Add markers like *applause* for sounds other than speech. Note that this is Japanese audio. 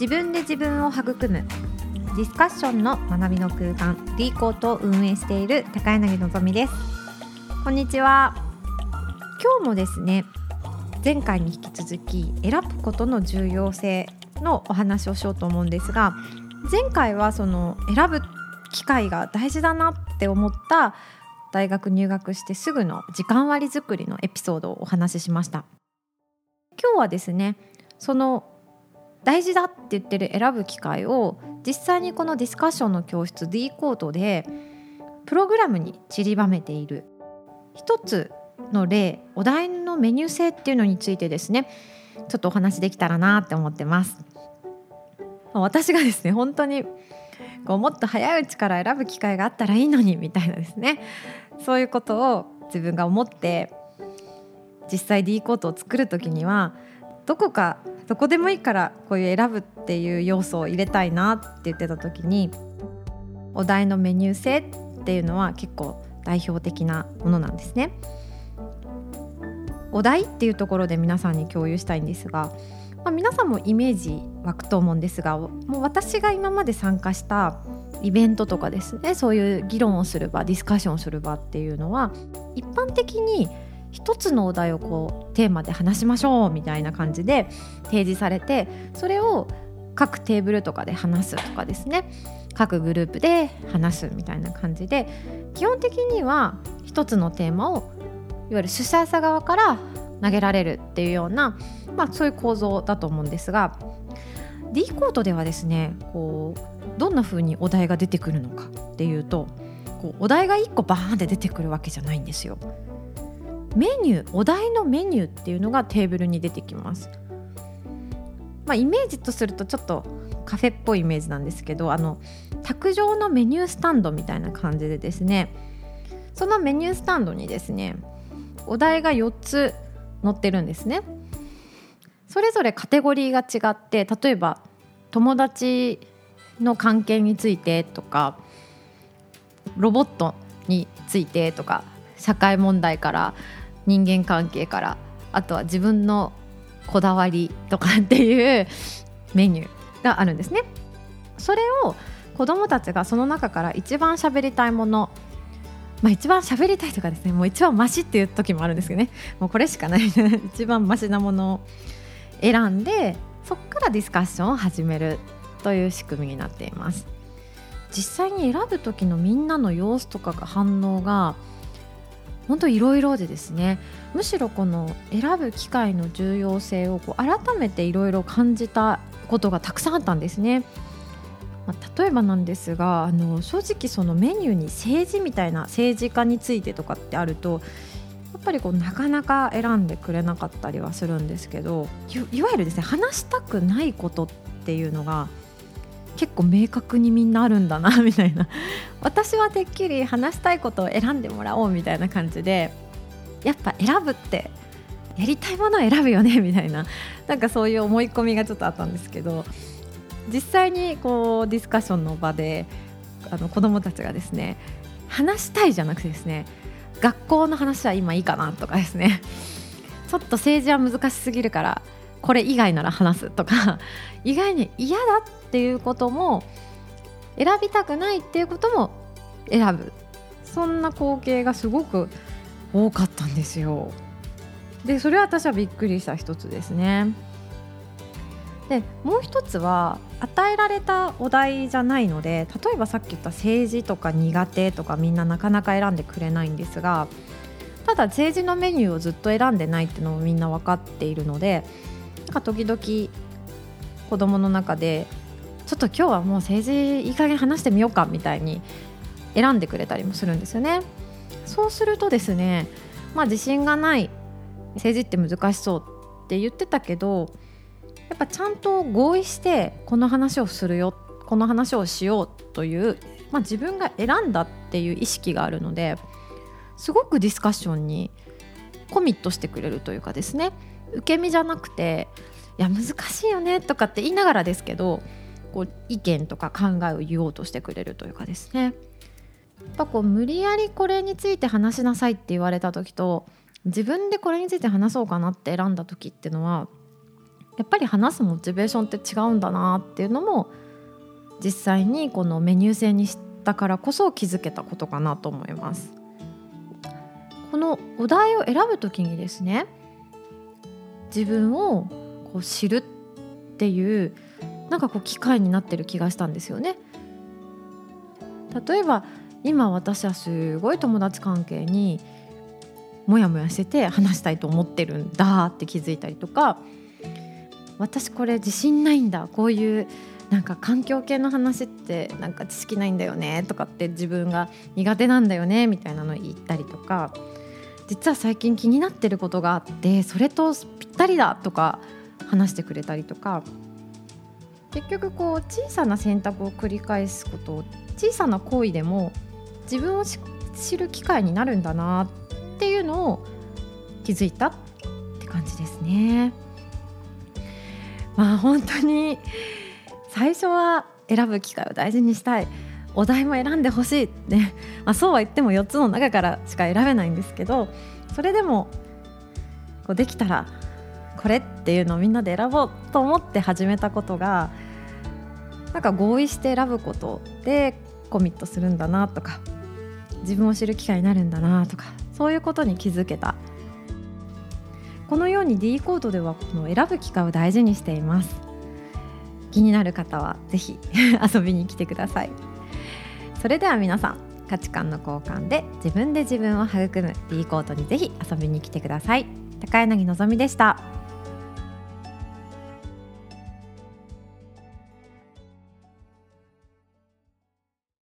自分で自分を育む。ディスカッションの学びの空間。D コートを運営している高柳のぞみです。こんにちは。今日もですね前回に引き続き選ぶことの重要性のお話をしようと思うんですが前回はその選ぶ機会が大事だなって思った大学入学してすぐの時間割作りのエピソードをお話ししました。今日はですねその大事だって言ってる選ぶ機会を実際にこのディスカッションの教室 D コードでプログラムに散りばめている。一つの例お題のメニュー性っていうのについてですねちょっとお話できたらなって思ってます。私がですね本当にこうもっと早いうちから選ぶ機会があったらいいのにみたいなですね。そういうことを自分が思って実際 D コートを作る時にはどこかどこでもいいからこういう選ぶっていう要素を入れたいなって言ってた時にお題のメニュー性っていうのは結構代表的なものなんですね。お題っていうところで皆さんに共有したいんですが、まあ、皆さんもイメージ湧くと思うんですがもう私が今まで参加したイベントとかですねそういう議論をする場ディスカッションをする場っていうのは一般的に一つのお題をこうテーマで話しましょうみたいな感じで提示されてそれを各テーブルとかで話すとかですね各グループで話すみたいな感じで基本的には一つのテーマをいわゆる主催者側から投げられるっていうような、まあ、そういう構造だと思うんですが D コートではですねこうどんな風にお題が出てくるのかっていうとこうお題が1個バーンって出てくるわけじゃないんですよ。メニューお題のメニューっていうのがテーブルに出てきます。まあ、イメージとするとちょっとカフェっぽいイメージなんですけどあの卓上のメニュースタンドみたいな感じでですねそのメニュースタンドにですねお題が4つ載ってるんですね。それぞれカテゴリーが違って例えば友達の関係についてとかロボットについてとか社会問題から人間関係からあとは自分のこだわりとかっていうメニュー *laughs* があるんですね。それを子どもたちがその中から一番喋りたいものまあ、一番喋りたいとかですね。もう一番マシっていう時もあるんですけどね。もうこれしかない。*laughs* 一番マシなものを選んでそこからディスカッションを始めるという仕組みになっています。実際に選ぶ時のみんなの様子とかが反応が本当いろいろでですねむしろこの選ぶ機会の重要性をこう改めていろいろ感じたことがたくさんあったんですね。ま、例えばなんですがあの正直そのメニューに政治みたいな政治家についてとかってあるとやっぱりこうなかなか選んでくれなかったりはするんですけどいわゆるですね話したくないことっていうのが結構明確にみんなあるんだなみたいな。*laughs* 私はてっきり話したいことを選んでもらおうみたいな感じでやっぱ選ぶってやりたいものを選ぶよねみたいな。*laughs* なんかそういう思い込みがちょっとあったんですけど実際にこうディスカッションの場であの子どもたちがですね話したいじゃなくてですね学校の話は今いいかなとかですね。*laughs* ちょっと政治は難しすぎるからこれ以外なら話すとか *laughs* 意外に嫌だっていうことも選びたくないっていうことも選ぶそんな光景がすごく多かったんですよ。でそれは私はびっくりした一つですね。でもう一つは与えられたお題じゃないので例えばさっき言った政治とか苦手とかみんななかなか選んでくれないんですがただ政治のメニューをずっと選んでないっていうのもみんな分かっているのでなんか時々子供の中でちょっと今日はもう政治いい加減話してみようかみたいに選んでくれたりもするんですよね。そうするとですね、まあ、自信がない政治って難しそうって言ってたけどやっぱちゃんと合意してこの話をするよこの話をしようという、まあ、自分が選んだっていう意識があるのですごくディスカッションにコミットしてくれるというかですね受け身じゃなくていや難しいよねとかって言いながらですけどこう意見とか考えを言おうとしてくれるというかですねやっぱこう無理やりこれについて話しなさいって言われた時と自分でこれについて話そうかなって選んだ時っていうのはやっぱり話すモチベーションって違うんだなっていうのも実際にこのメニュー制にしたからこそ気づけたことかなと思います。このお題を選ぶ時にですね自分をこう知るっていうなんかこう機会になってる気がしたんですよね。例えば今私はすごい友達関係にモヤモヤしてて話したいと思ってるんだって気づいたりとか私これ自信ないんだこういうなんか環境系の話ってなんか知識ないんだよねとかって自分が苦手なんだよねみたいなの言ったりとか実は最近気になってることがあってそれとぴったりだとか話してくれたりとか結局こう小さな選択を繰り返すこと小さな行為でも自分を知る機会になるんだなっていうのを気づいたって感じですね。まあ本当に最初は選ぶ機会を大事にしたい。お題も選んでほしいって、*laughs* まあ、そうは言っても4つの中からしか選べないんですけどそれでもこうできたらこれっていうのをみんなで選ぼうと思って始めたことがなんか合意して選ぶことでコミットするんだなとか自分を知る機会になるんだなとかそういうことに気づけた。このように D コードではこの選ぶ機会を大事にしています。気になる方はぜひ *laughs* 遊びに来てくださいそれでは皆さん価値観の交換で自分で自分を育む D コートにぜひ遊びに来てください高柳のぞみでした。